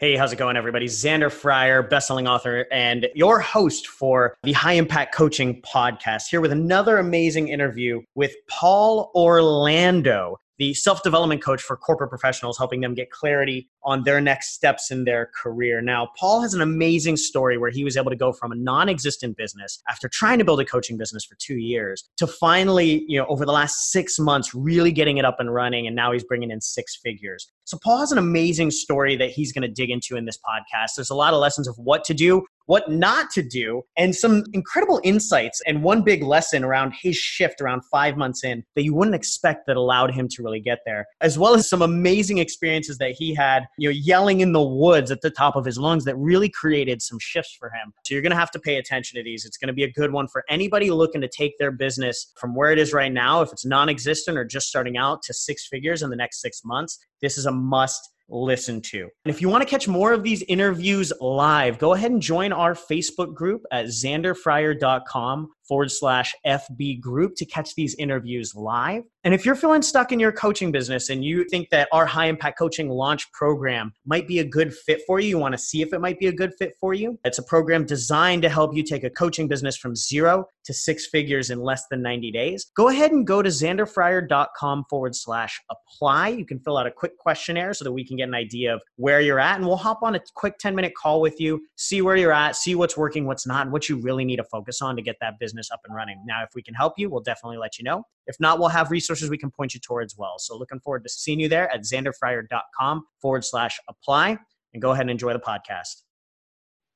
Hey, how's it going, everybody? Xander Fryer, bestselling author, and your host for the High Impact Coaching Podcast, here with another amazing interview with Paul Orlando the self development coach for corporate professionals, helping them get clarity on their next steps in their career. Now, Paul has an amazing story where he was able to go from a non existent business after trying to build a coaching business for two years to finally, you know, over the last six months, really getting it up and running. And now he's bringing in six figures. So, Paul has an amazing story that he's going to dig into in this podcast. There's a lot of lessons of what to do, what not to do, and some incredible insights and one big lesson around his shift around five months in that you wouldn't expect that allowed him to really get there, as well as some amazing experiences that he had, you know, yelling in the woods at the top of his lungs that really created some shifts for him. So you're going to have to pay attention to these. It's going to be a good one for anybody looking to take their business from where it is right now, if it's non existent or just starting out, to six figures in the next six months. This is a must listen to. And if you want to catch more of these interviews live, go ahead and join our Facebook group at xanderfryer.com forward slash FB group to catch these interviews live. And if you're feeling stuck in your coaching business and you think that our high impact coaching launch program might be a good fit for you, you want to see if it might be a good fit for you, it's a program designed to help you take a coaching business from zero to six figures in less than 90 days. Go ahead and go to xanderfryer.com forward slash apply. You can fill out a quick questionnaire so that we can get an idea of where you're at. And we'll hop on a quick 10 minute call with you, see where you're at, see what's working, what's not, and what you really need to focus on to get that business business up and running. Now, if we can help you, we'll definitely let you know. If not, we'll have resources we can point you towards well. So looking forward to seeing you there at xanderfryer.com forward slash apply and go ahead and enjoy the podcast.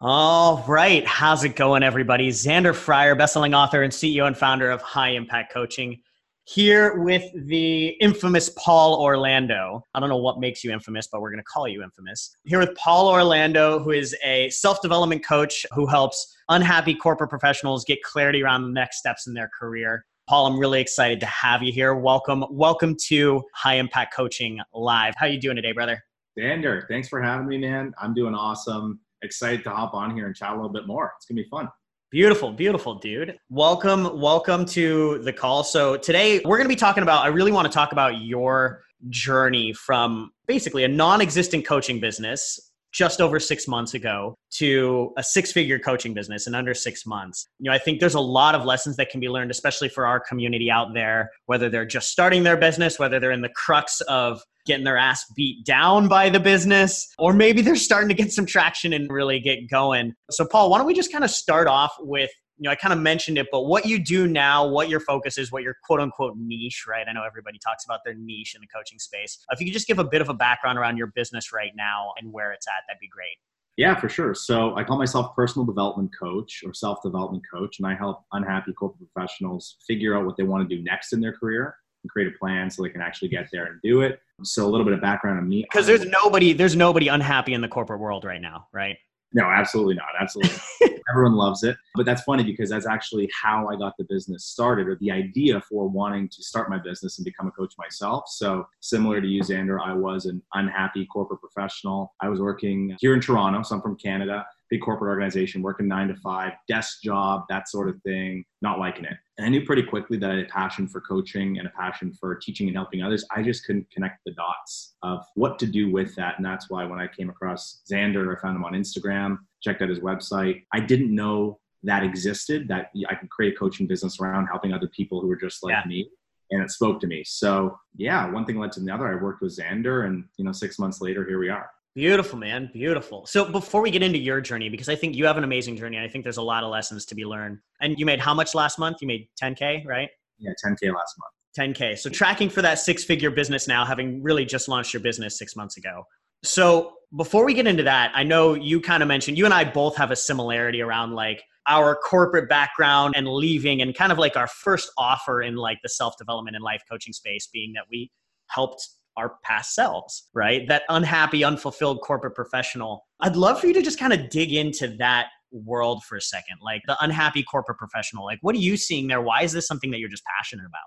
All right. How's it going, everybody? Xander Fryer, bestselling author and CEO and founder of High Impact Coaching here with the infamous Paul Orlando. I don't know what makes you infamous, but we're going to call you infamous. Here with Paul Orlando, who is a self development coach who helps unhappy corporate professionals get clarity around the next steps in their career. Paul, I'm really excited to have you here. Welcome, welcome to High Impact Coaching Live. How you doing today, brother? Xander, thanks for having me, man. I'm doing awesome. Excited to hop on here and chat a little bit more. It's gonna be fun. Beautiful, beautiful, dude. Welcome, welcome to the call. So today we're going to be talking about. I really want to talk about your journey from basically a non-existent coaching business just over six months ago to a six figure coaching business in under six months. You know, I think there's a lot of lessons that can be learned, especially for our community out there, whether they're just starting their business, whether they're in the crux of getting their ass beat down by the business, or maybe they're starting to get some traction and really get going. So, Paul, why don't we just kind of start off with you know, I kind of mentioned it, but what you do now, what your focus is, what your quote unquote niche, right? I know everybody talks about their niche in the coaching space. If you could just give a bit of a background around your business right now and where it's at, that'd be great. Yeah, for sure. So I call myself personal development coach or self development coach, and I help unhappy corporate professionals figure out what they want to do next in their career and create a plan so they can actually get there and do it. So a little bit of background on me. Because there's nobody, there's nobody unhappy in the corporate world right now, right? No, absolutely not. Absolutely. Everyone loves it. But that's funny because that's actually how I got the business started or the idea for wanting to start my business and become a coach myself. So, similar to you, Xander, I was an unhappy corporate professional. I was working here in Toronto, so I'm from Canada big corporate organization, working nine to five, desk job, that sort of thing, not liking it. And I knew pretty quickly that I had a passion for coaching and a passion for teaching and helping others. I just couldn't connect the dots of what to do with that. And that's why when I came across Xander, I found him on Instagram, checked out his website. I didn't know that existed, that I could create a coaching business around helping other people who were just like yeah. me and it spoke to me. So yeah, one thing led to the other. I worked with Xander, and you know, six months later, here we are. Beautiful, man. Beautiful. So before we get into your journey, because I think you have an amazing journey, I think there's a lot of lessons to be learned. And you made how much last month? You made 10K, right? Yeah, 10K last month. 10K. So tracking for that six figure business now, having really just launched your business six months ago. So before we get into that, I know you kind of mentioned, you and I both have a similarity around like our corporate background and leaving and kind of like our first offer in like the self development and life coaching space being that we helped our past selves, right? That unhappy, unfulfilled corporate professional. I'd love for you to just kind of dig into that world for a second, like the unhappy corporate professional. Like, what are you seeing there? Why is this something that you're just passionate about?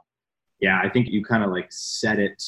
Yeah, I think you kind of like said it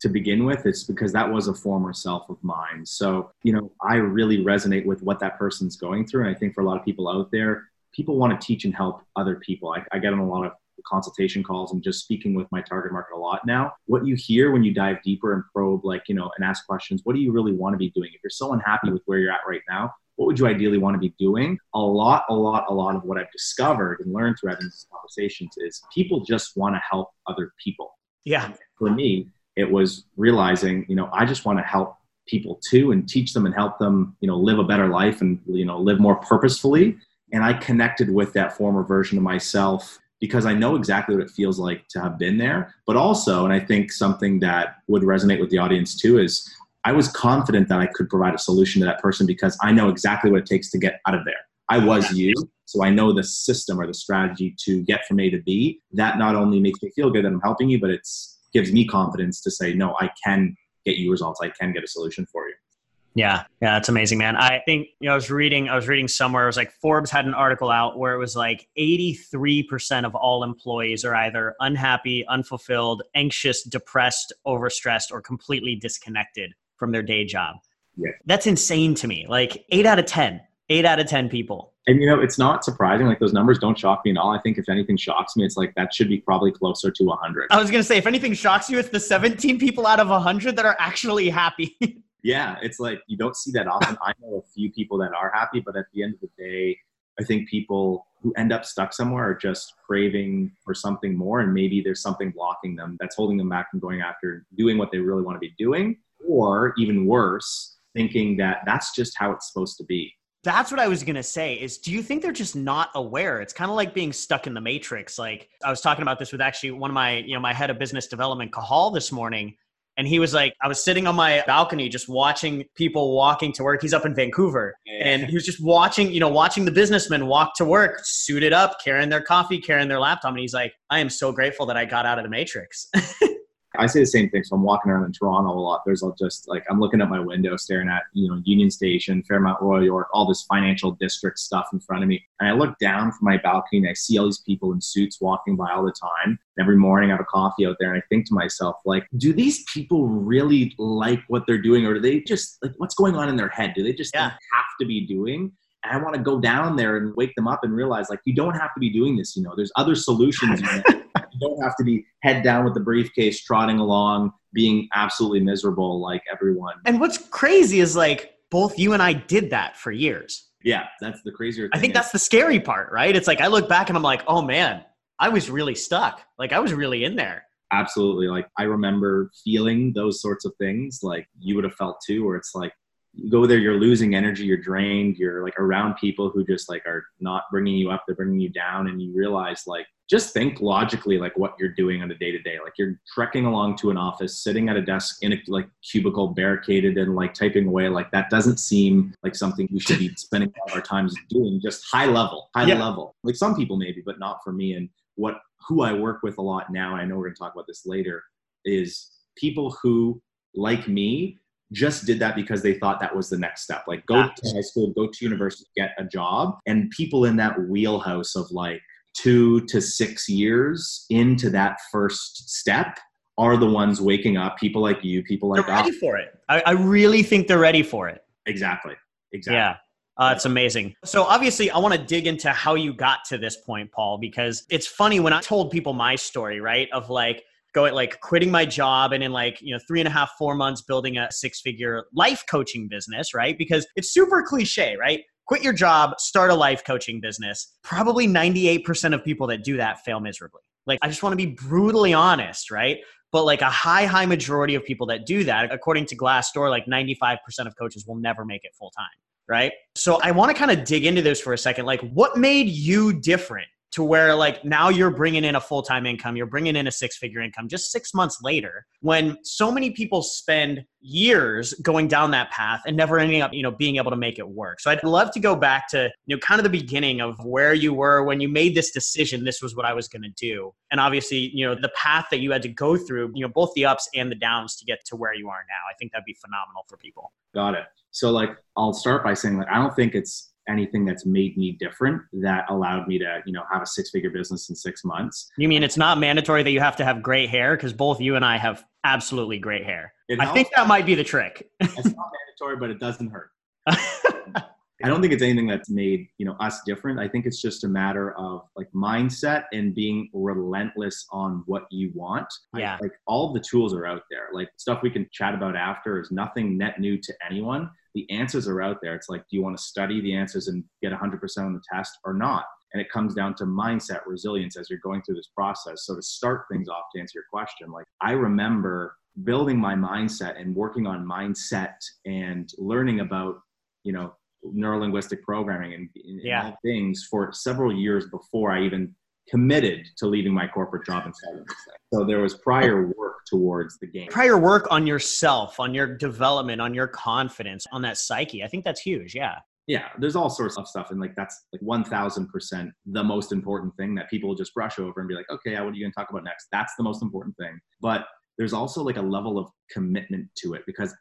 to begin with. It's because that was a former self of mine. So, you know, I really resonate with what that person's going through. And I think for a lot of people out there, people want to teach and help other people. I, I get on a lot of consultation calls and just speaking with my target market a lot now. What you hear when you dive deeper and probe, like, you know, and ask questions, what do you really want to be doing? If you're so unhappy with where you're at right now, what would you ideally want to be doing? A lot, a lot, a lot of what I've discovered and learned through having these conversations is people just want to help other people. Yeah. For me, it was realizing, you know, I just want to help people too and teach them and help them, you know, live a better life and, you know, live more purposefully. And I connected with that former version of myself because I know exactly what it feels like to have been there. But also, and I think something that would resonate with the audience too is I was confident that I could provide a solution to that person because I know exactly what it takes to get out of there. I was you, so I know the system or the strategy to get from A to B. That not only makes me feel good that I'm helping you, but it gives me confidence to say, no, I can get you results. I can get a solution for you. Yeah, yeah, that's amazing, man. I think you know I was reading I was reading somewhere it was like Forbes had an article out where it was like 83% of all employees are either unhappy, unfulfilled, anxious, depressed, overstressed or completely disconnected from their day job. Yeah. That's insane to me. Like 8 out of 10. 8 out of 10 people. And you know, it's not surprising. Like those numbers don't shock me at all. I think if anything shocks me, it's like that should be probably closer to 100. I was going to say, if anything shocks you, it's the 17 people out of 100 that are actually happy. yeah, it's like you don't see that often. I know a few people that are happy, but at the end of the day, I think people who end up stuck somewhere are just craving for something more, and maybe there's something blocking them that's holding them back from going after doing what they really want to be doing or even worse, thinking that that's just how it's supposed to be. That's what I was going to say is do you think they're just not aware? It's kind of like being stuck in the matrix. Like I was talking about this with actually one of my, you know, my head of business development, Kahal this morning. And he was like, I was sitting on my balcony just watching people walking to work. He's up in Vancouver. Yeah. And he was just watching, you know, watching the businessmen walk to work, suited up, carrying their coffee, carrying their laptop. And he's like, I am so grateful that I got out of the matrix. I say the same thing. So I'm walking around in Toronto a lot. There's just like I'm looking at my window, staring at you know Union Station, Fairmont Royal York, all this financial district stuff in front of me. And I look down from my balcony and I see all these people in suits walking by all the time. Every morning I have a coffee out there and I think to myself, like, do these people really like what they're doing, or do they just like what's going on in their head? Do they just yeah. have to be doing? And I want to go down there and wake them up and realize like you don't have to be doing this. You know, there's other solutions. You, know? you don't have to be head down with the briefcase, trotting along, being absolutely miserable like everyone. And what's crazy is like both you and I did that for years. Yeah, that's the crazier. I think is. that's the scary part, right? It's like I look back and I'm like, oh man, I was really stuck. Like I was really in there. Absolutely. Like I remember feeling those sorts of things like you would have felt too, where it's like you go there, you're losing energy, you're drained, you're like around people who just like are not bringing you up, they're bringing you down, and you realize like just think logically like what you're doing on a day to day. Like you're trekking along to an office, sitting at a desk in a like cubicle, barricaded and like typing away. Like that doesn't seem like something we should be spending all our times doing. Just high level, high yeah. level. Like some people maybe, but not for me. And what who I work with a lot now, I know we're gonna talk about this later, is people who like me just did that because they thought that was the next step. Like go to high school, go to university, get a job. And people in that wheelhouse of like two to six years into that first step are the ones waking up. People like you, people like they're ready us. for it. I, I, really think they're ready for it. Exactly. Exactly. Yeah. Uh, it's amazing. So obviously, I want to dig into how you got to this point, Paul, because it's funny when I told people my story, right? Of like, going like quitting my job and in like you know three and a half four months building a six figure life coaching business right? Because it's super cliche right? Quit your job start a life coaching business. Probably 98% of people that do that fail miserably. Like i just want to be brutally honest right? But like a high high majority of people that do that according to glassdoor like 95% of coaches will never make it full time right? So i want to kind of dig into this for a second. Like what made you different to where like now you're bringing in a full-time income you're bringing in a six-figure income just six months later when so many people spend years going down that path and never ending up you know being able to make it work. So i'd love to go back to you know kind of the beginning of where you were when you made this decision this was what i was going to do. And obviously you know the path that you had to go through you know both the ups and the downs to get to where you are now. I think that'd be phenomenal for people. Got it. So like i'll start by saying like i don't think it's anything that's made me different that allowed me to you know have a six figure business in six months you mean it's not mandatory that you have to have great hair because both you and i have absolutely great hair i think that might be the trick it's not mandatory but it doesn't hurt I don't think it's anything that's made, you know, us different. I think it's just a matter of like mindset and being relentless on what you want. Yeah. I, like all the tools are out there. Like stuff we can chat about after is nothing net new to anyone. The answers are out there. It's like, do you want to study the answers and get 100% on the test or not? And it comes down to mindset resilience as you're going through this process. So to start things off to answer your question, like I remember building my mindset and working on mindset and learning about, you know, neurolinguistic programming and, and yeah. things for several years before I even committed to leaving my corporate job this thing. So there was prior work towards the game. Prior work on yourself, on your development, on your confidence, on that psyche. I think that's huge. Yeah. Yeah, there's all sorts of stuff, and like that's like one thousand percent the most important thing that people just brush over and be like, okay, what are you going to talk about next? That's the most important thing. But there's also like a level of commitment to it because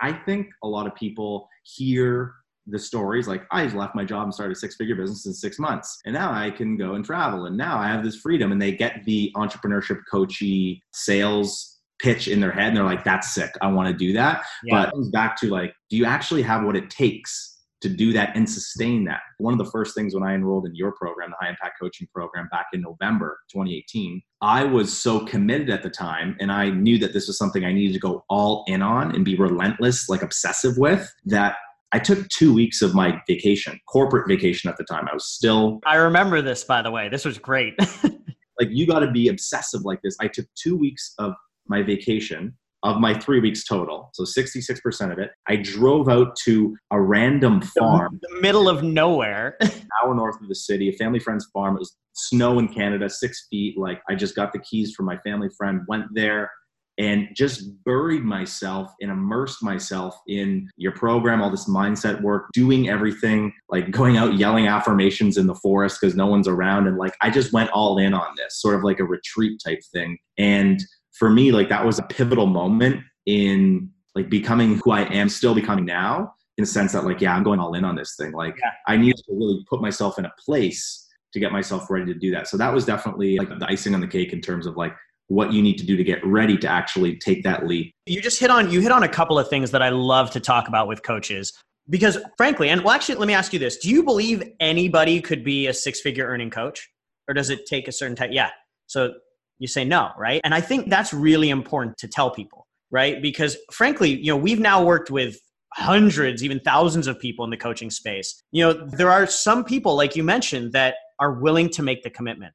I think a lot of people hear the stories like I left my job and started a six figure business in six months. And now I can go and travel. And now I have this freedom. And they get the entrepreneurship coachy sales pitch in their head and they're like, that's sick. I want to do that. Yeah. But it comes back to like, do you actually have what it takes to do that and sustain that? One of the first things when I enrolled in your program, the high impact coaching program back in November 2018, I was so committed at the time and I knew that this was something I needed to go all in on and be relentless, like obsessive with that I took two weeks of my vacation, corporate vacation at the time. I was still. I remember this, by the way. This was great. like, you got to be obsessive like this. I took two weeks of my vacation, of my three weeks total. So 66% of it. I drove out to a random farm. The middle of nowhere. an hour north of the city, a family friend's farm. It was snow in Canada, six feet. Like, I just got the keys from my family friend, went there and just buried myself and immersed myself in your program, all this mindset work, doing everything, like going out yelling affirmations in the forest because no one's around. And like, I just went all in on this, sort of like a retreat type thing. And for me, like, that was a pivotal moment in like becoming who I am still becoming now in the sense that like, yeah, I'm going all in on this thing. Like, yeah. I need to really put myself in a place to get myself ready to do that. So that was definitely like the icing on the cake in terms of like what you need to do to get ready to actually take that leap. You just hit on you hit on a couple of things that I love to talk about with coaches because frankly, and well actually let me ask you this. Do you believe anybody could be a six-figure earning coach or does it take a certain type? Yeah. So you say no, right? And I think that's really important to tell people, right? Because frankly, you know, we've now worked with hundreds, even thousands of people in the coaching space. You know, there are some people like you mentioned that are willing to make the commitment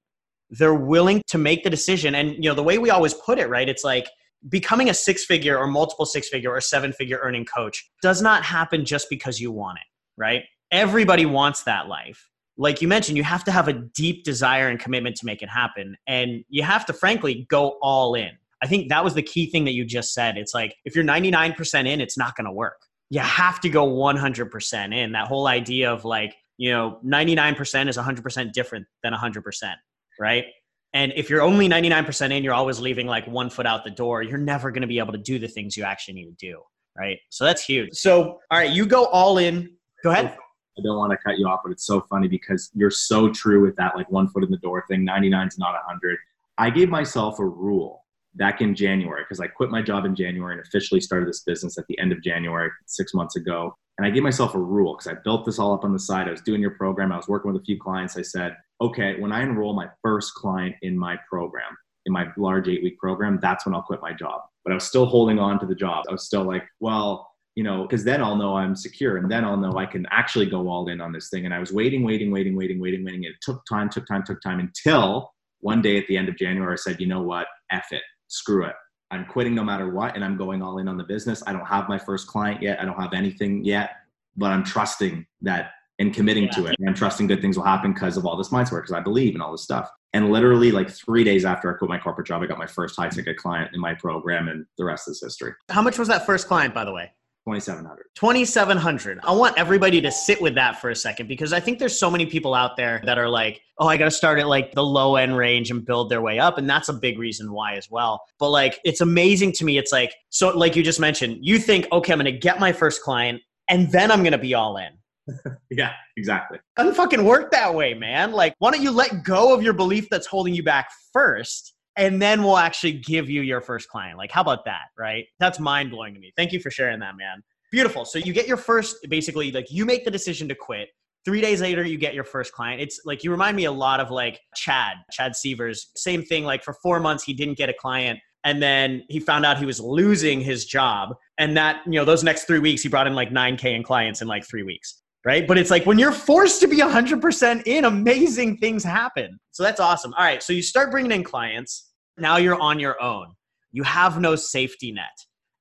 they're willing to make the decision. And you know the way we always put it right it's like becoming a six figure or multiple six figure or seven figure earning coach does not happen just because you want it right? Everybody wants that life. Like you mentioned you have to have a deep desire and commitment to make it happen. And you have to frankly go all in. I think that was the key thing that you just said. It's like if you're 99% in it's not going to work. You have to go 100% in. That whole idea of like you know 99% is 100% different than 100% right? And if you're only 99% in, you're always leaving like one foot out the door, you're never going to be able to do the things you actually need to do, right? So that's huge. So, all right, you go all in. Go ahead. I don't want to cut you off, but it's so funny because you're so true with that like one foot in the door thing. 99 is not 100. I gave myself a rule back in January because I quit my job in January and officially started this business at the end of January, six months ago. And I gave myself a rule because I built this all up on the side. I was doing your program, I was working with a few clients. I said, okay, when I enroll my first client in my program, in my large eight week program, that's when I'll quit my job. But I was still holding on to the job. I was still like, well, you know, because then I'll know I'm secure and then I'll know I can actually go all in on this thing. And I was waiting, waiting, waiting, waiting, waiting, waiting. It took time, took time, took time until one day at the end of January, I said, you know what? F it. Screw it. I'm quitting no matter what. And I'm going all in on the business. I don't have my first client yet. I don't have anything yet, but I'm trusting that and committing yeah. to it. And I'm trusting good things will happen because of all this mindset work, because I believe in all this stuff. And literally, like three days after I quit my corporate job, I got my first high ticket client in my program, and the rest is history. How much was that first client, by the way? 2700 2700 i want everybody to sit with that for a second because i think there's so many people out there that are like oh i got to start at like the low end range and build their way up and that's a big reason why as well but like it's amazing to me it's like so like you just mentioned you think okay i'm gonna get my first client and then i'm gonna be all in yeah, exactly. Doesn't fucking work that way, man. Like, why don't you let go of your belief that's holding you back first, and then we'll actually give you your first client? Like, how about that, right? That's mind blowing to me. Thank you for sharing that, man. Beautiful. So you get your first, basically, like you make the decision to quit. Three days later, you get your first client. It's like you remind me a lot of like Chad, Chad Severs. Same thing. Like for four months, he didn't get a client and then he found out he was losing his job and that you know those next three weeks he brought in like 9k in clients in like three weeks right? But it's like when you're forced to be 100% in amazing things happen. So that's awesome. All right so you start bringing in clients. Now you're on your own. You have no safety net.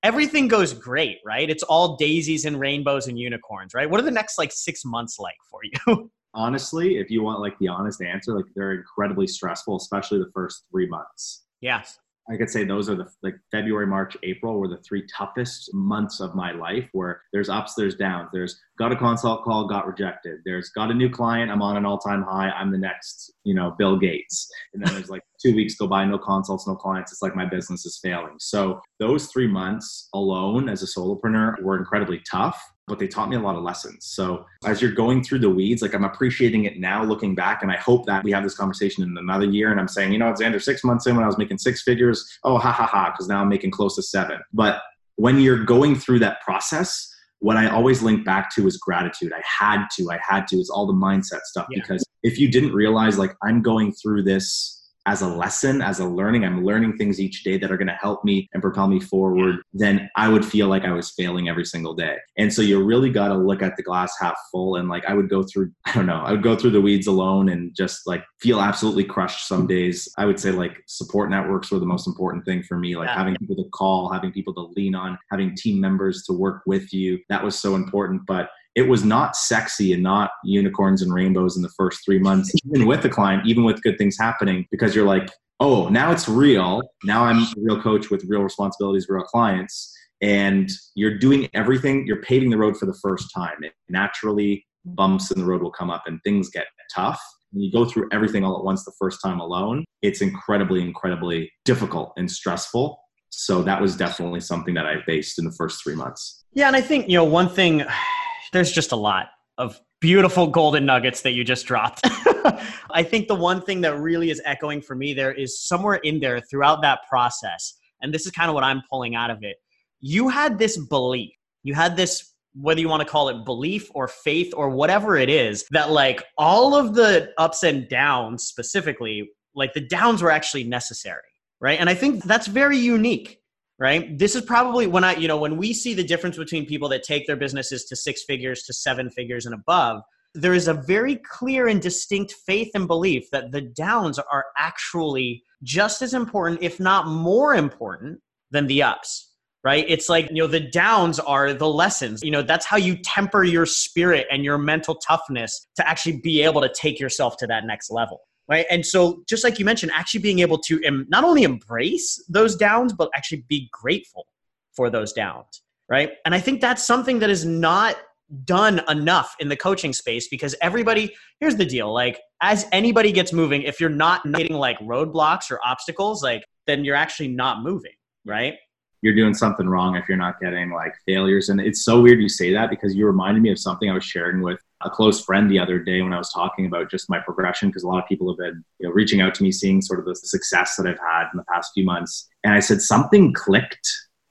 Everything goes great right? It's all daisies and rainbows and unicorns right? What are the next like six months like for you? Honestly if you want like the honest answer like they're incredibly stressful especially the first three months. Yes I could say those are the like February, March, April were the three toughest months of my life where there's ups, there's downs. There's got a consult call, got rejected. There's got a new client, I'm on an all-time high. I'm the next, you know, Bill Gates. And then there's like two weeks go by, no consults, no clients. It's like my business is failing. So those three months alone as a solopreneur were incredibly tough but they taught me a lot of lessons. So as you're going through the weeds, like I'm appreciating it now looking back. And I hope that we have this conversation in another year. And I'm saying, you know, Xander, six months in when I was making six figures, oh, ha ha ha, because now I'm making close to seven. But when you're going through that process, what I always link back to is gratitude. I had to, I had to. It's all the mindset stuff. Yeah. Because if you didn't realize, like, I'm going through this as a lesson, as a learning, I'm learning things each day that are going to help me and propel me forward, then I would feel like I was failing every single day. And so you really got to look at the glass half full. And like I would go through, I don't know, I would go through the weeds alone and just like feel absolutely crushed some mm-hmm. days. I would say like support networks were the most important thing for me, like yeah. having people to call, having people to lean on, having team members to work with you. That was so important. But it was not sexy and not unicorns and rainbows in the first three months, even with the client, even with good things happening, because you're like, oh, now it's real. Now I'm a real coach with real responsibilities, real clients. And you're doing everything, you're paving the road for the first time. It naturally, bumps in the road will come up and things get tough. You go through everything all at once the first time alone, it's incredibly, incredibly difficult and stressful. So that was definitely something that I faced in the first three months. Yeah. And I think, you know, one thing there's just a lot of beautiful golden nuggets that you just dropped. I think the one thing that really is echoing for me there is somewhere in there throughout that process, and this is kind of what I'm pulling out of it. You had this belief, you had this, whether you want to call it belief or faith or whatever it is, that like all of the ups and downs specifically, like the downs were actually necessary, right? And I think that's very unique right? This is probably when i you know when we see the difference between people that take their businesses to six figures to seven figures and above there is a very clear and distinct faith and belief that the downs are actually just as important if not more important than the ups right? It's like you know the downs are the lessons. You know that's how you temper your spirit and your mental toughness to actually be able to take yourself to that next level right? And so just like you mentioned actually being able to em- not only embrace those downs but actually be grateful for those downs right? And i think that's something that is not done enough in the coaching space because everybody here's the deal like as anybody gets moving if you're not hitting like roadblocks or obstacles like then you're actually not moving right? You're doing something wrong if you're not getting like failures. And it's so weird you say that because you reminded me of something I was sharing with a close friend the other day when I was talking about just my progression because a lot of people have been you know, reaching out to me, seeing sort of the success that I've had in the past few months. And I said something clicked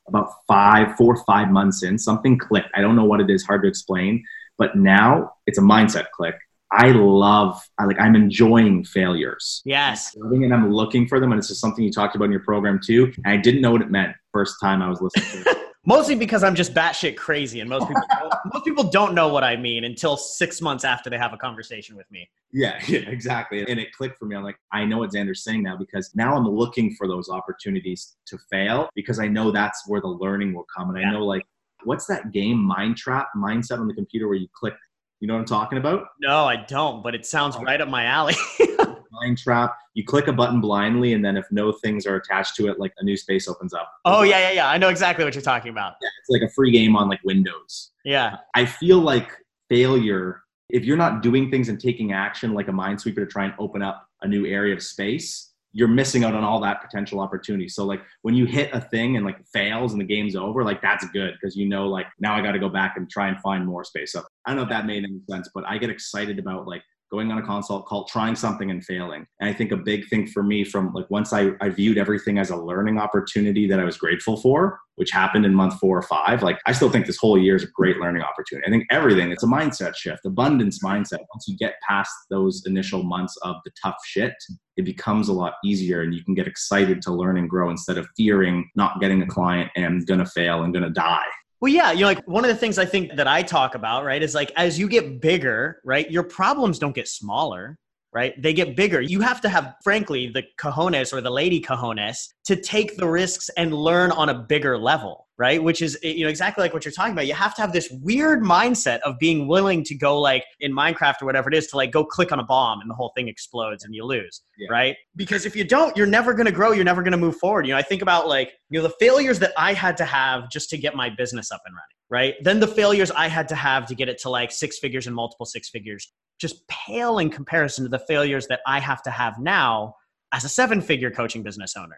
about five, four, five months in. Something clicked. I don't know what it is, hard to explain. But now it's a mindset click. I love, I like, I'm enjoying failures. Yes. And I'm looking for them. And it's just something you talked about in your program too. And I didn't know what it meant first time I was listening to it. Mostly because I'm just batshit crazy, and most people don't, most people don't know what I mean until six months after they have a conversation with me. Yeah, yeah, exactly. And it clicked for me. I'm like, I know what Xander's saying now because now I'm looking for those opportunities to fail because I know that's where the learning will come. And yeah. I know like what's that game mind trap mindset on the computer where you click you know what I'm talking about? No, I don't, but it sounds oh. right up my alley. Mind trap. You click a button blindly, and then if no things are attached to it, like a new space opens up. Oh, yeah, yeah, yeah. I know exactly what you're talking about. Yeah, it's like a free game on like Windows. Yeah. Uh, I feel like failure, if you're not doing things and taking action like a minesweeper to try and open up a new area of space, you're missing out on all that potential opportunity. So like when you hit a thing and like fails and the game's over, like that's good because you know like now I got to go back and try and find more space. So I don't know if that made any sense, but I get excited about like going on a consult call, trying something and failing. And I think a big thing for me from like once I, I viewed everything as a learning opportunity that I was grateful for, which happened in month four or five, like I still think this whole year is a great learning opportunity. I think everything, it's a mindset shift, abundance mindset. Once you get past those initial months of the tough shit, it becomes a lot easier and you can get excited to learn and grow instead of fearing not getting a client and gonna fail and gonna die. Well, yeah, you know, like one of the things I think that I talk about, right, is like as you get bigger, right, your problems don't get smaller, right? They get bigger. You have to have, frankly, the cojones or the lady cojones to take the risks and learn on a bigger level, right? Which is, eh, you know, exactly like what you're talking about. You have to have this weird mindset of being willing to go like in Minecraft or whatever it is to like go click on a bomb and the whole thing explodes and you lose, yeah. right? Because if you don't, you're never going to grow. You're never going to move forward. You know, I think about like, you know, the failures that I had to have just to get my business up and running right? Then the failures I had to have to get it to like six figures and multiple six figures just pale in comparison to the failures that I have to have now as a seven figure coaching business owner,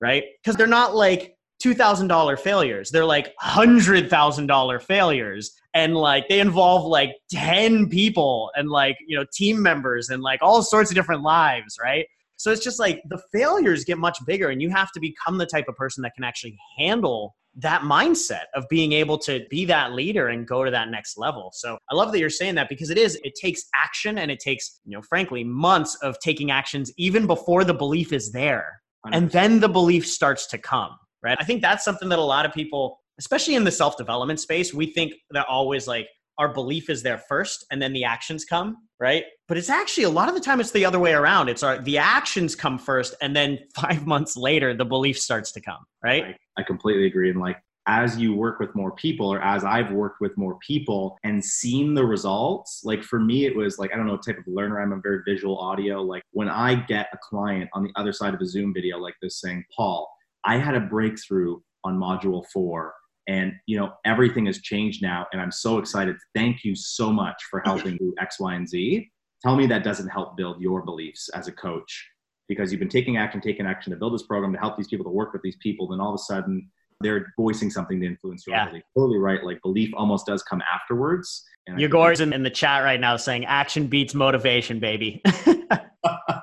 right? Because they're not like $2,000 failures. They're like $100,000 failures. And like they involve like 10 people and like, you know, team members and like all sorts of different lives, right? So it's just like the failures get much bigger and you have to become the type of person that can actually handle that mindset of being able to be that leader and go to that next level. So I love that you're saying that because it is, it takes action and it takes, you know, frankly, months of taking actions even before the belief is there. 100%. And then the belief starts to come, right? I think that's something that a lot of people, especially in the self development space, we think that always like, our belief is there first and then the actions come right? But it's actually a lot of the time it's the other way around. It's our the actions come first and then five months later the belief starts to come right? I, I completely agree. And like as you work with more people or as I've worked with more people and seen the results, like for me, it was like, I don't know what type of learner I'm, a very visual audio. Like when I get a client on the other side of a Zoom video like this saying, Paul, I had a breakthrough on module four and you know everything has changed now and i'm so excited. Thank you so much for helping do x y and z. Tell me that doesn't help build your beliefs as a coach because you've been taking action taking action to build this program to help these people to work with these people then all of a sudden they're voicing something to influence your yeah. belief. Totally right like belief almost does come afterwards and Igor's in, in the chat right now saying action beats motivation baby.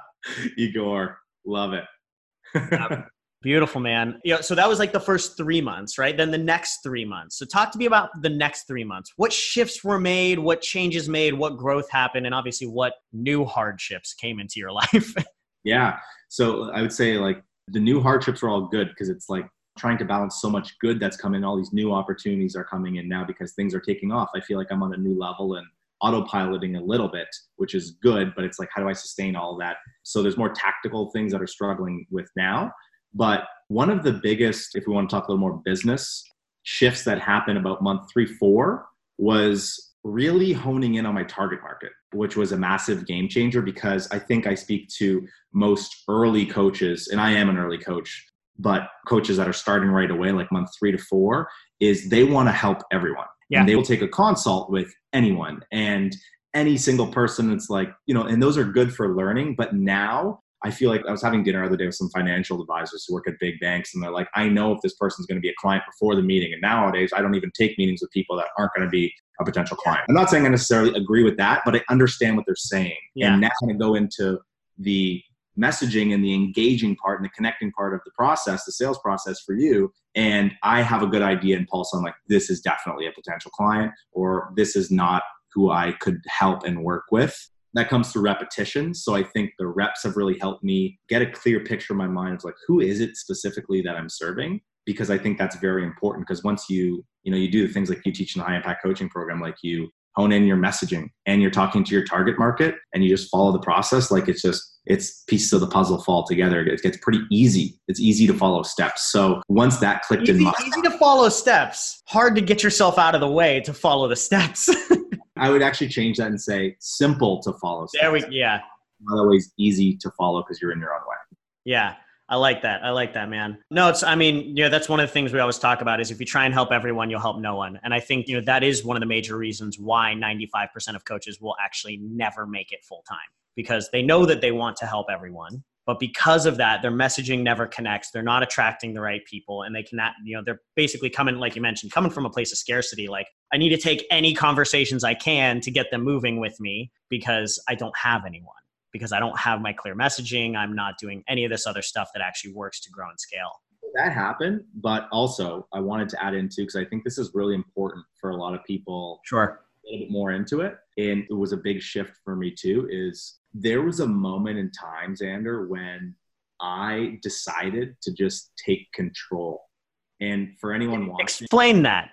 Igor love it Beautiful, man. Yeah, so that was like the first three months, right? Then the next three months. So talk to me about the next three months. What shifts were made? What changes made? What growth happened? And obviously, what new hardships came into your life? yeah. So I would say like the new hardships are all good because it's like trying to balance so much good that's coming. All these new opportunities are coming in now because things are taking off. I feel like I'm on a new level and autopiloting a little bit, which is good, but it's like, how do I sustain all that? So there's more tactical things that are struggling with now but one of the biggest, if we want to talk a little more business, shifts that happened about month three, four was really honing in on my target market, which was a massive game changer because I think I speak to most early coaches, and I am an early coach, but coaches that are starting right away, like month three to four, is they want to help everyone. Yeah. And they will take a consult with anyone and any single person. It's like, you know, and those are good for learning. But now I feel like I was having dinner the other day with some financial advisors who work at big banks, and they're like, I know if this person's going to be a client before the meeting. And nowadays, I don't even take meetings with people that aren't going to be a potential client. I'm not saying I necessarily agree with that, but I understand what they're saying. Yeah. And now I'm going to go into the messaging and the engaging part and the connecting part of the process, the sales process for you. And I have a good idea and pulse on like, this is definitely a potential client, or this is not who I could help and work with that comes through repetition. So I think the reps have really helped me get a clear picture in my mind of like who is it specifically that I'm serving? Because I think that's very important because once you you know you do the things like you teach in the high impact coaching program like you hone in your messaging and you're talking to your target market and you just follow the process like it's just it's pieces of the puzzle fall together. It gets pretty easy. It's easy to follow steps. So once that clicked easy, in my easy to follow steps. Hard to get yourself out of the way to follow the steps I would actually change that and say simple to follow. There we yeah. Not always easy to follow because you're in your own way. Yeah. I like that. I like that, man. No, it's, I mean, you know, that's one of the things we always talk about is if you try and help everyone, you'll help no one. And I think, you know, that is one of the major reasons why 95% of coaches will actually never make it full time because they know that they want to help everyone, but because of that their messaging never connects. They're not attracting the right people and they cannot you know they're basically coming like you mentioned coming from a place of scarcity like i need to take any conversations i can to get them moving with me because i don't have anyone because i don't have my clear messaging i'm not doing any of this other stuff that actually works to grow and scale. That happened but also i wanted to add into because i think this is really important for a lot of people sure. a little bit more into it and it was a big shift for me too is there was a moment in time, Xander, when I decided to just take control. And for anyone watching, explain that.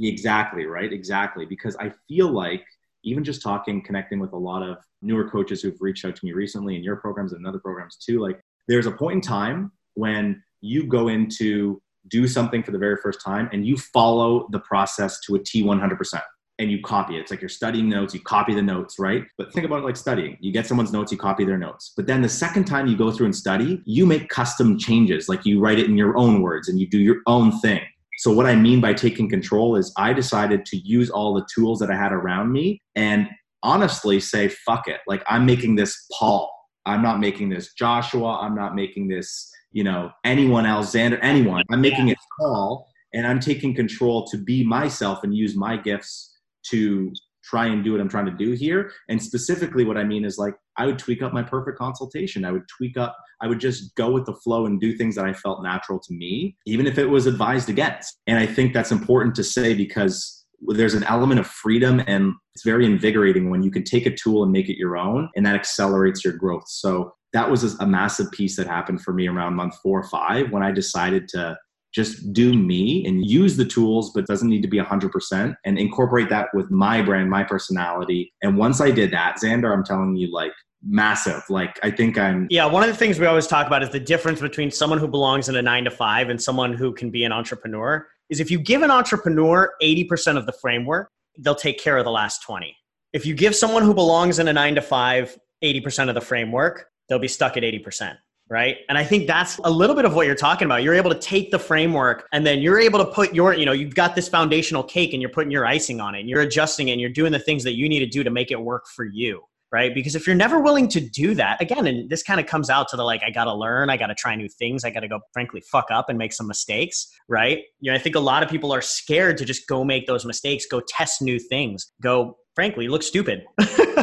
Exactly, right? Exactly. Because I feel like even just talking, connecting with a lot of newer coaches who've reached out to me recently in your programs and other programs too, like there's a point in time when you go into do something for the very first time and you follow the process to a T 100% and you copy it. It's like you're studying notes, you copy the notes, right? But think about it like studying. You get someone's notes, you copy their notes. But then the second time you go through and study, you make custom changes. Like you write it in your own words and you do your own thing. So, what I mean by taking control is I decided to use all the tools that I had around me and honestly say, fuck it. Like, I'm making this Paul. I'm not making this Joshua. I'm not making this, you know, anyone else, Xander, anyone. I'm making it Paul and I'm taking control to be myself and use my gifts to try and do what I'm trying to do here. And specifically, what I mean is like I would tweak up my perfect consultation. I would tweak up, I would just go with the flow and do things that I felt natural to me, even if it was advised against. And I think that's important to say because there's an element of freedom and it's very invigorating when you can take a tool and make it your own and that accelerates your growth. So that was a massive piece that happened for me around month four or five when I decided to just do me and use the tools, but doesn't need to be 100% and incorporate that with my brand, my personality. And once I did that, Xander, I'm telling you, like, massive. Like, I think I'm. Yeah, one of the things we always talk about is the difference between someone who belongs in a nine to five and someone who can be an entrepreneur. Is if you give an entrepreneur 80% of the framework, they'll take care of the last 20. If you give someone who belongs in a nine to five 80% of the framework, they'll be stuck at 80% right? And I think that's a little bit of what you're talking about. You're able to take the framework and then you're able to put your, you know, you've got this foundational cake and you're putting your icing on it and you're adjusting it and you're doing the things that you need to do to make it work for you. Right. Because if you're never willing to do that, again, and this kind of comes out to the like, I got to learn, I got to try new things, I got to go, frankly, fuck up and make some mistakes. Right. You know, I think a lot of people are scared to just go make those mistakes, go test new things, go, frankly, look stupid.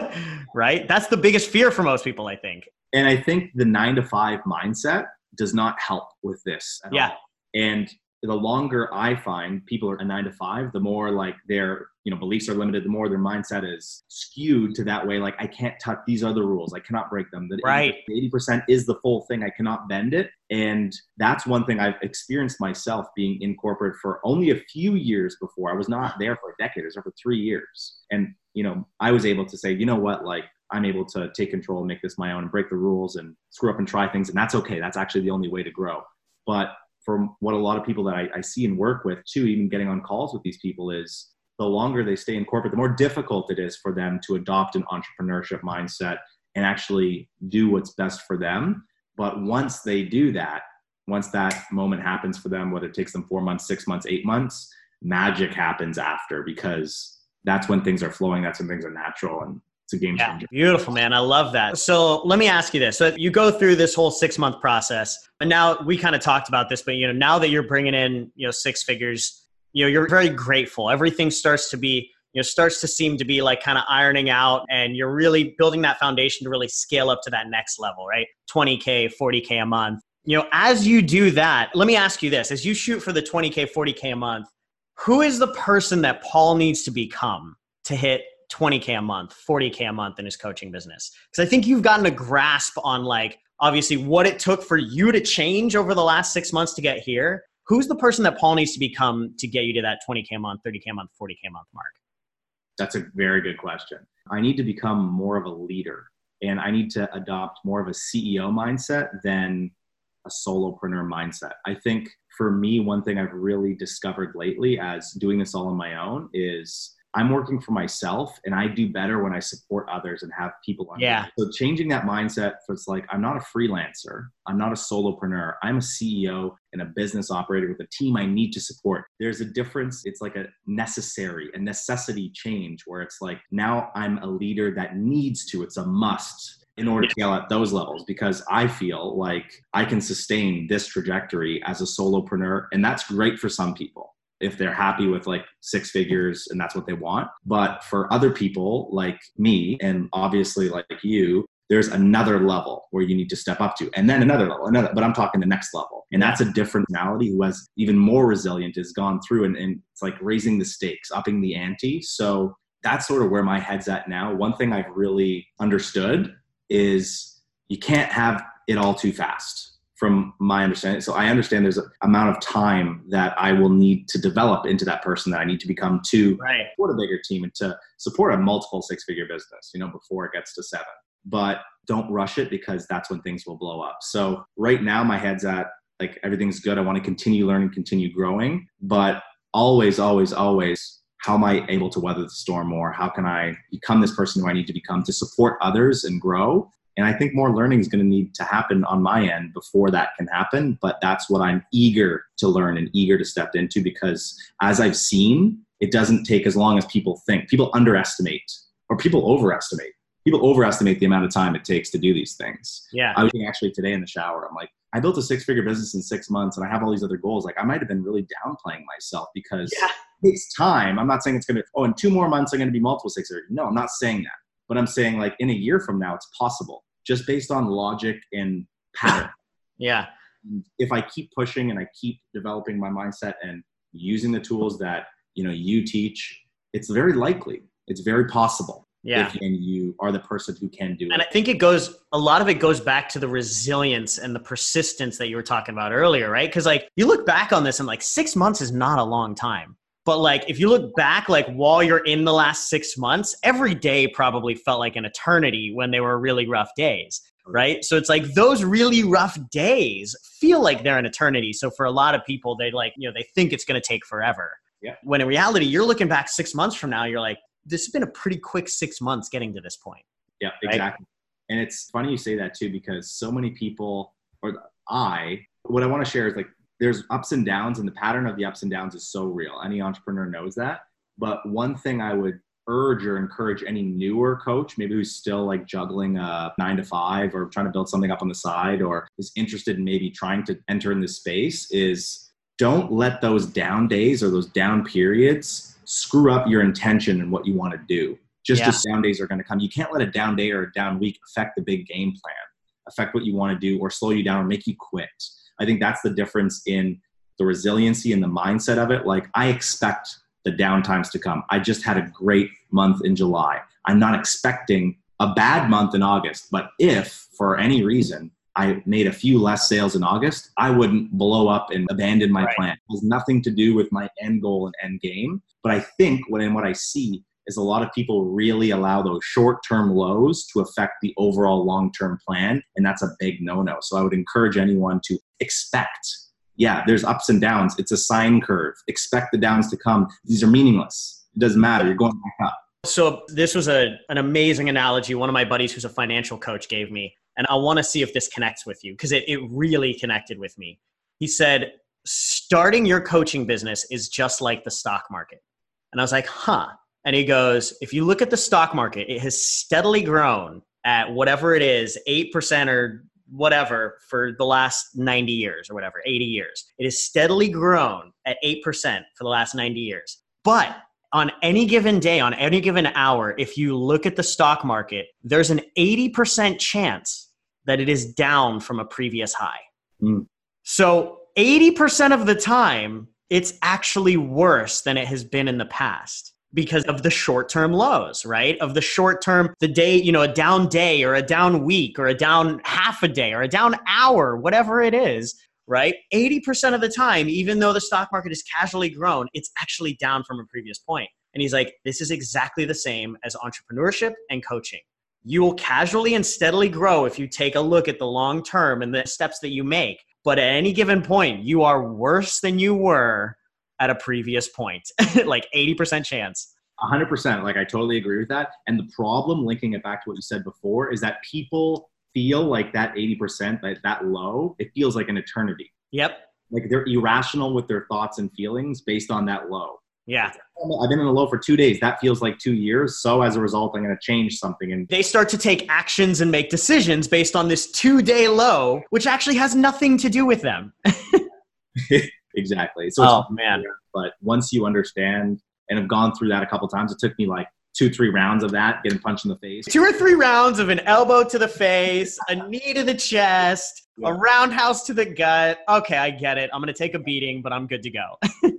right. That's the biggest fear for most people, I think. And I think the nine to five mindset does not help with this. yeah. All. And the longer I find people are a nine to five, the more like their you know beliefs are limited, the more their mindset is skewed to that way. Like I can't touch these other rules, I cannot break them. That right, eighty percent is the full thing. I cannot bend it, and that's one thing I've experienced myself being in corporate for only a few years before. I was not there for a decade; I was there for three years, and you know I was able to say, you know what, like I'm able to take control and make this my own and break the rules and screw up and try things. And that's okay. That's actually the only way to grow. But from what a lot of people that I, I see and work with too, even getting on calls with these people is the longer they stay in corporate, the more difficult it is for them to adopt an entrepreneurship mindset and actually do what's best for them. But once they do that, once that moment happens for them, whether it takes them four months, six months, eight months, magic happens after because that's when things are flowing, that's when things are natural. And a game changer. Yeah, beautiful, man. I love that. So let me ask you this: so you go through this whole six month process, and now we kind of talked about this, but you know, now that you're bringing in you know six figures, you know, you're very grateful. Everything starts to be you know starts to seem to be like kind of ironing out and you're really building that foundation to really scale up to that next level right 20k 40k a month you know as you do that let me ask you this as you shoot for the 20k 40k a month who is the person that paul needs to become to hit 20k a month 40k a month in his coaching business. Because i think you've gotten a grasp on like obviously what it took for you to change over the last six months to get here. Who's the person that paul needs to become to get you to that 20k a month 30k a month 40k a month mark? That's a very good question. I need to become more of a leader and i need to adopt more of a ceo mindset than a solopreneur mindset. I think for me one thing i've really discovered lately as doing this all on my own is I'm working for myself and I do better when I support others and have people on. Yeah. Me. So changing that mindset for it's like I'm not a freelancer, I'm not a solopreneur, I'm a CEO and a business operator with a team I need to support. There's a difference. It's like a necessary, a necessity change where it's like now I'm a leader that needs to, it's a must in order to scale at those levels because I feel like I can sustain this trajectory as a solopreneur. And that's great for some people if they're happy with like six figures and that's what they want. But for other people like me, and obviously like you, there's another level where you need to step up to, and then another level, another. But I'm talking the next level, and that's a different personality who has even more resilient, has gone through, and, and it's like raising the stakes, upping the ante. So that's sort of where my head's at now. One thing I've really understood is you can't have it all too fast from my understanding. So I understand there's an amount of time that I will need to develop into that person that I need to become to right. support a bigger team and to support a multiple six figure business, you know, before it gets to seven. But don't rush it because that's when things will blow up. So right now my head's at like everything's good. I want to continue learning, continue growing, but always, always, always how am I able to weather the storm more? How can I become this person who I need to become to support others and grow? And I think more learning is going to need to happen on my end before that can happen. But that's what I'm eager to learn and eager to step into because as I've seen, it doesn't take as long as people think. People underestimate or people overestimate. People overestimate the amount of time it takes to do these things. Yeah. I was actually today in the shower. I'm like, I built a six figure business in six months and I have all these other goals. Like I might have been really downplaying myself because yeah. it takes time. I'm not saying it's going to, oh, in two more months, I'm going to be multiple six figures. No, I'm not saying that. But I'm saying like in a year from now, it's possible just based on logic and pattern. yeah. If I keep pushing and I keep developing my mindset and using the tools that, you know, you teach, it's very likely, it's very possible yeah. if and you are the person who can do and it. And I think it goes a lot of it goes back to the resilience and the persistence that you were talking about earlier, right? Because like you look back on this and like six months is not a long time. But like if you look back, like while you're in the last six months, every day probably felt like an eternity when they were really rough days. Right. So it's like those really rough days feel like they're an eternity. So for a lot of people, they like, you know, they think it's going to take forever. Yeah. When in reality, you're looking back six months from now, you're like, this has been a pretty quick six months getting to this point. Yeah, right? exactly. And it's funny you say that too, because so many people, or I, what I want to share is like there's ups and downs, and the pattern of the ups and downs is so real. Any entrepreneur knows that. But one thing I would urge or encourage any newer coach, maybe who's still like juggling a nine to five or trying to build something up on the side or is interested in maybe trying to enter in this space, is don't let those down days or those down periods screw up your intention and what you want to do. Just yeah. as down days are going to come. You can't let a down day or a down week affect the big game plan, affect what you want to do, or slow you down or make you quit. I think that's the difference in the resiliency and the mindset of it. Like, I expect the down times to come. I just had a great month in July. I'm not expecting a bad month in August, but if for any reason I made a few less sales in August, I wouldn't blow up and abandon my right. plan. It has nothing to do with my end goal and end game. But I think what and what I see is a lot of people really allow those short-term lows to affect the overall long-term plan, and that's a big no-no. So I would encourage anyone to expect. Yeah, there's ups and downs. It's a sine curve. Expect the downs to come. These are meaningless. It doesn't matter. You're going back up. So this was a, an amazing analogy one of my buddies who's a financial coach gave me and I want to see if this connects with you because it, it really connected with me. He said, starting your coaching business is just like the stock market. And I was like, huh. And he goes, if you look at the stock market, it has steadily grown at whatever it is, 8% or whatever for the last 90 years or whatever, 80 years. It has steadily grown at 8% for the last 90 years. But on any given day, on any given hour, if you look at the stock market, there's an 80% chance that it is down from a previous high. Mm. So 80% of the time, it's actually worse than it has been in the past because of the short term lows, right? Of the short term, the day, you know, a down day or a down week or a down half a day or a down hour, whatever it is, right? 80% of the time, even though the stock market is casually grown, it's actually down from a previous point. And he's like, this is exactly the same as entrepreneurship and coaching. You will casually and steadily grow if you take a look at the long term and the steps that you make. But at any given point, you are worse than you were at a previous point, like 80% chance. 100%. Like, I totally agree with that. And the problem, linking it back to what you said before, is that people feel like that 80%, that, that low, it feels like an eternity. Yep. Like they're irrational with their thoughts and feelings based on that low. Yeah. I've been in a low for two days. That feels like two years. So as a result, I'm going to change something. And they start to take actions and make decisions based on this two day low, which actually has nothing to do with them. exactly. So oh man. But once you understand and have gone through that a couple times, it took me like two, three rounds of that, getting punched in the face. Two or three rounds of an elbow to the face, a knee to the chest, yeah. a roundhouse to the gut. Okay, I get it. I'm going to take a beating, but I'm good to go.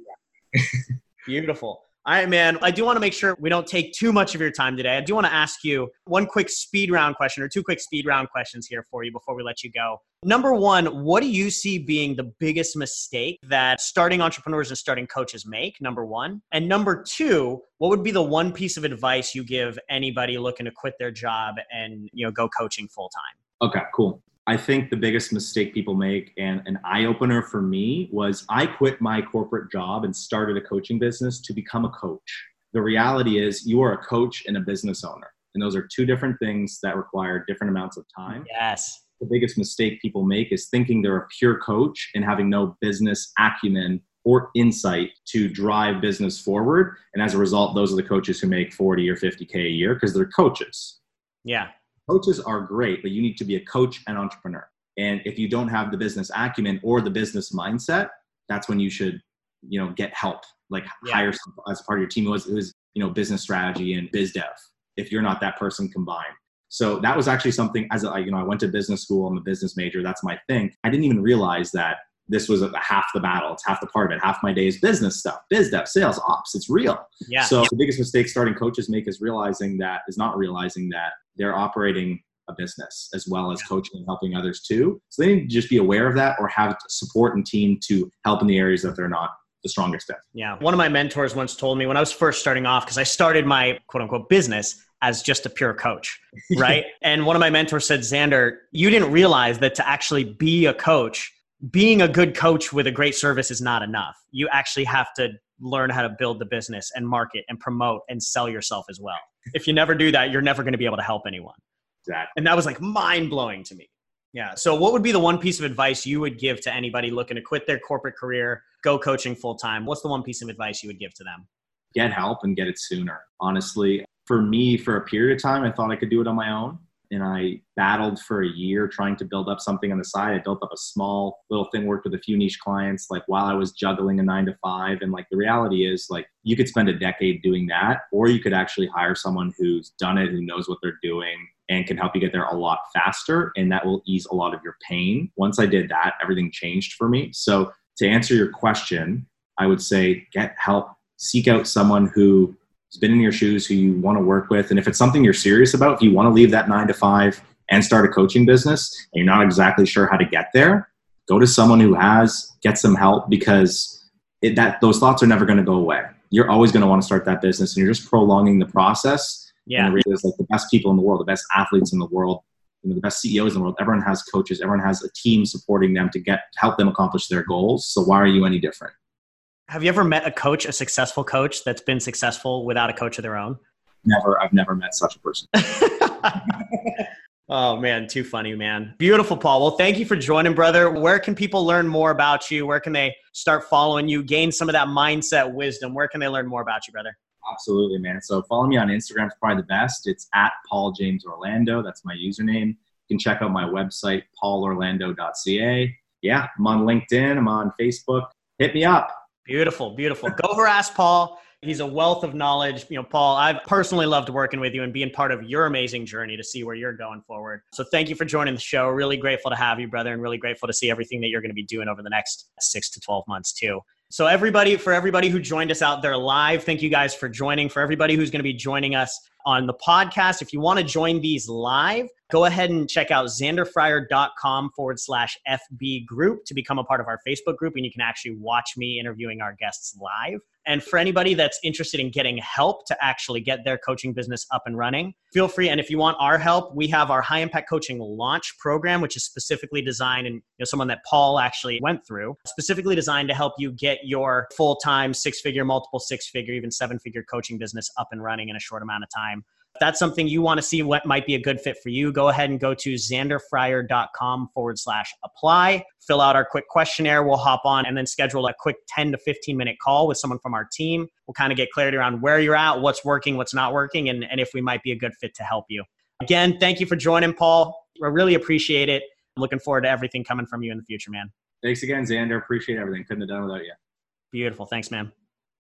Beautiful. All right, man. I do want to make sure we don't take too much of your time today. I do want to ask you one quick speed round question or two quick speed round questions here for you before we let you go. Number one, what do you see being the biggest mistake that starting entrepreneurs and starting coaches make? Number one. And number two, what would be the one piece of advice you give anybody looking to quit their job and you know go coaching full time? Okay, cool. I think the biggest mistake people make and an eye opener for me was I quit my corporate job and started a coaching business to become a coach. The reality is, you are a coach and a business owner. And those are two different things that require different amounts of time. Yes. The biggest mistake people make is thinking they're a pure coach and having no business acumen or insight to drive business forward. And as a result, those are the coaches who make 40 or 50K a year because they're coaches. Yeah coaches are great, but you need to be a coach and entrepreneur. And if you don't have the business acumen or the business mindset, that's when you should, you know, get help, like yeah. hire as part of your team. It was, it was, you know, business strategy and biz dev. If you're not that person combined. So that was actually something as I, you know, I went to business school. I'm a business major. That's my thing. I didn't even realize that this was a, half the battle. It's half the part of it. Half my day is business stuff, biz dev, sales, ops. It's real. Yeah. So the biggest mistake starting coaches make is realizing that is not realizing that they're operating a business as well as coaching and helping others too. So they need to just be aware of that or have support and team to help in the areas that they're not the strongest in. Yeah. One of my mentors once told me when I was first starting off, because I started my quote unquote business as just a pure coach, right? and one of my mentors said, Xander, you didn't realize that to actually be a coach, being a good coach with a great service is not enough. You actually have to learn how to build the business and market and promote and sell yourself as well. If you never do that, you're never going to be able to help anyone. Exactly. And that was like mind blowing to me. Yeah. So, what would be the one piece of advice you would give to anybody looking to quit their corporate career, go coaching full time? What's the one piece of advice you would give to them? Get help and get it sooner. Honestly, for me, for a period of time, I thought I could do it on my own and I battled for a year trying to build up something on the side. I built up a small little thing, worked with a few niche clients, like while I was juggling a nine to five. And like the reality is, like you could spend a decade doing that, or you could actually hire someone who's done it, who knows what they're doing, and can help you get there a lot faster. And that will ease a lot of your pain. Once I did that, everything changed for me. So to answer your question, I would say get help, seek out someone who has been in your shoes who you want to work with. And if it's something you're serious about, if you want to leave that nine to five and start a coaching business and you're not exactly sure how to get there, go to someone who has, get some help because it, that those thoughts are never going to go away. You're always going to want to start that business and you're just prolonging the process. Yeah. And is like the best people in the world, the best athletes in the world, you know, the best CEOs in the world. Everyone has coaches. Everyone has a team supporting them to get help them accomplish their goals. So why are you any different? Have you ever met a coach, a successful coach that's been successful without a coach of their own? Never. I've never met such a person. oh man, too funny, man. Beautiful, Paul. Well, thank you for joining, brother. Where can people learn more about you? Where can they start following you, gain some of that mindset wisdom? Where can they learn more about you, brother? Absolutely, man. So follow me on Instagram. It's probably the best. It's at Paul James Orlando. That's my username. You can check out my website, paulorlando.ca. Yeah, I'm on LinkedIn. I'm on Facebook. Hit me up. Beautiful, beautiful. Go harass Paul. He's a wealth of knowledge. You know, Paul, I've personally loved working with you and being part of your amazing journey to see where you're going forward. So thank you for joining the show. Really grateful to have you, brother, and really grateful to see everything that you're going to be doing over the next six to 12 months, too. So everybody, for everybody who joined us out there live, thank you guys for joining. For everybody who's going to be joining us on the podcast, if you want to join these live, go ahead and check out xanderfryer.com forward slash FB group to become a part of our Facebook group. And you can actually watch me interviewing our guests live. And for anybody that's interested in getting help to actually get their coaching business up and running, feel free. And if you want our help, we have our high impact coaching launch program, which is specifically designed and you know, someone that Paul actually went through, specifically designed to help you get your full time six figure, multiple six figure, even seven figure coaching business up and running in a short amount of time. If that's something you want to see what might be a good fit for you, go ahead and go to xanderfryer.com forward slash apply. Fill out our quick questionnaire. We'll hop on and then schedule a quick 10 to 15 minute call with someone from our team. We'll kind of get clarity around where you're at, what's working, what's not working, and, and if we might be a good fit to help you. Again, thank you for joining, Paul. I really appreciate it. I'm looking forward to everything coming from you in the future, man. Thanks again, Xander. Appreciate everything. Couldn't have done without you. Beautiful. Thanks, man.